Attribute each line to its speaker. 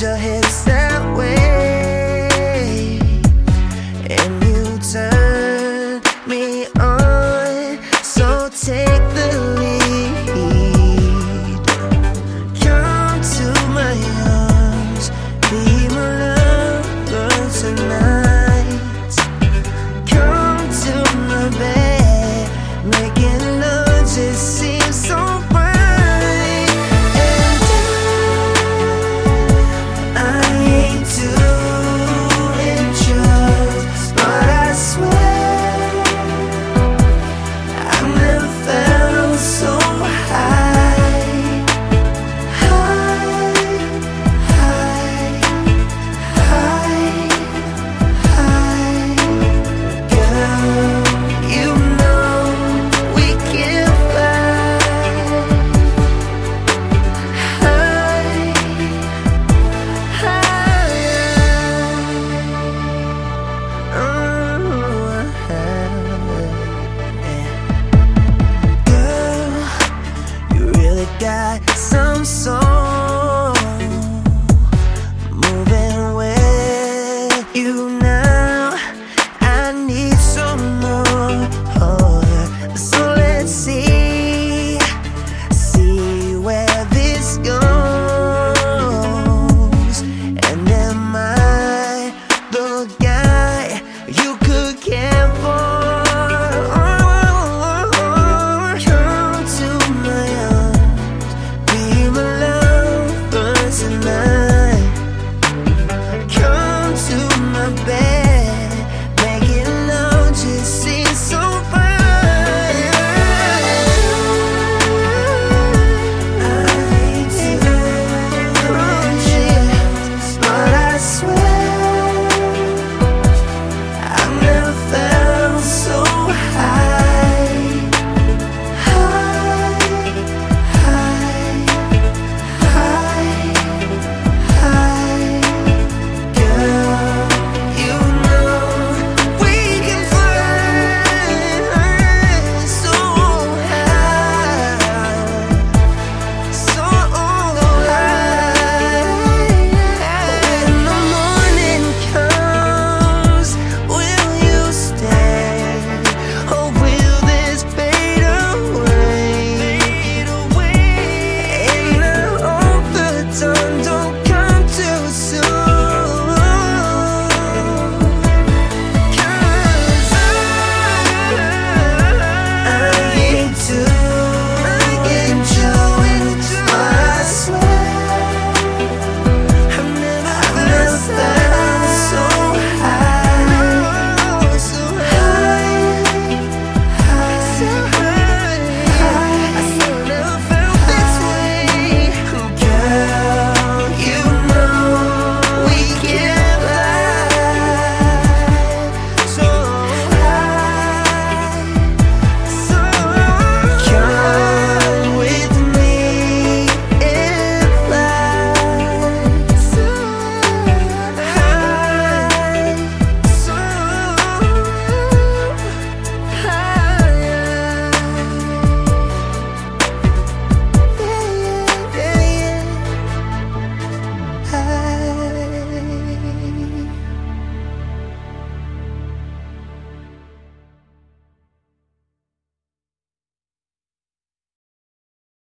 Speaker 1: your hips that way, and you turn me some soul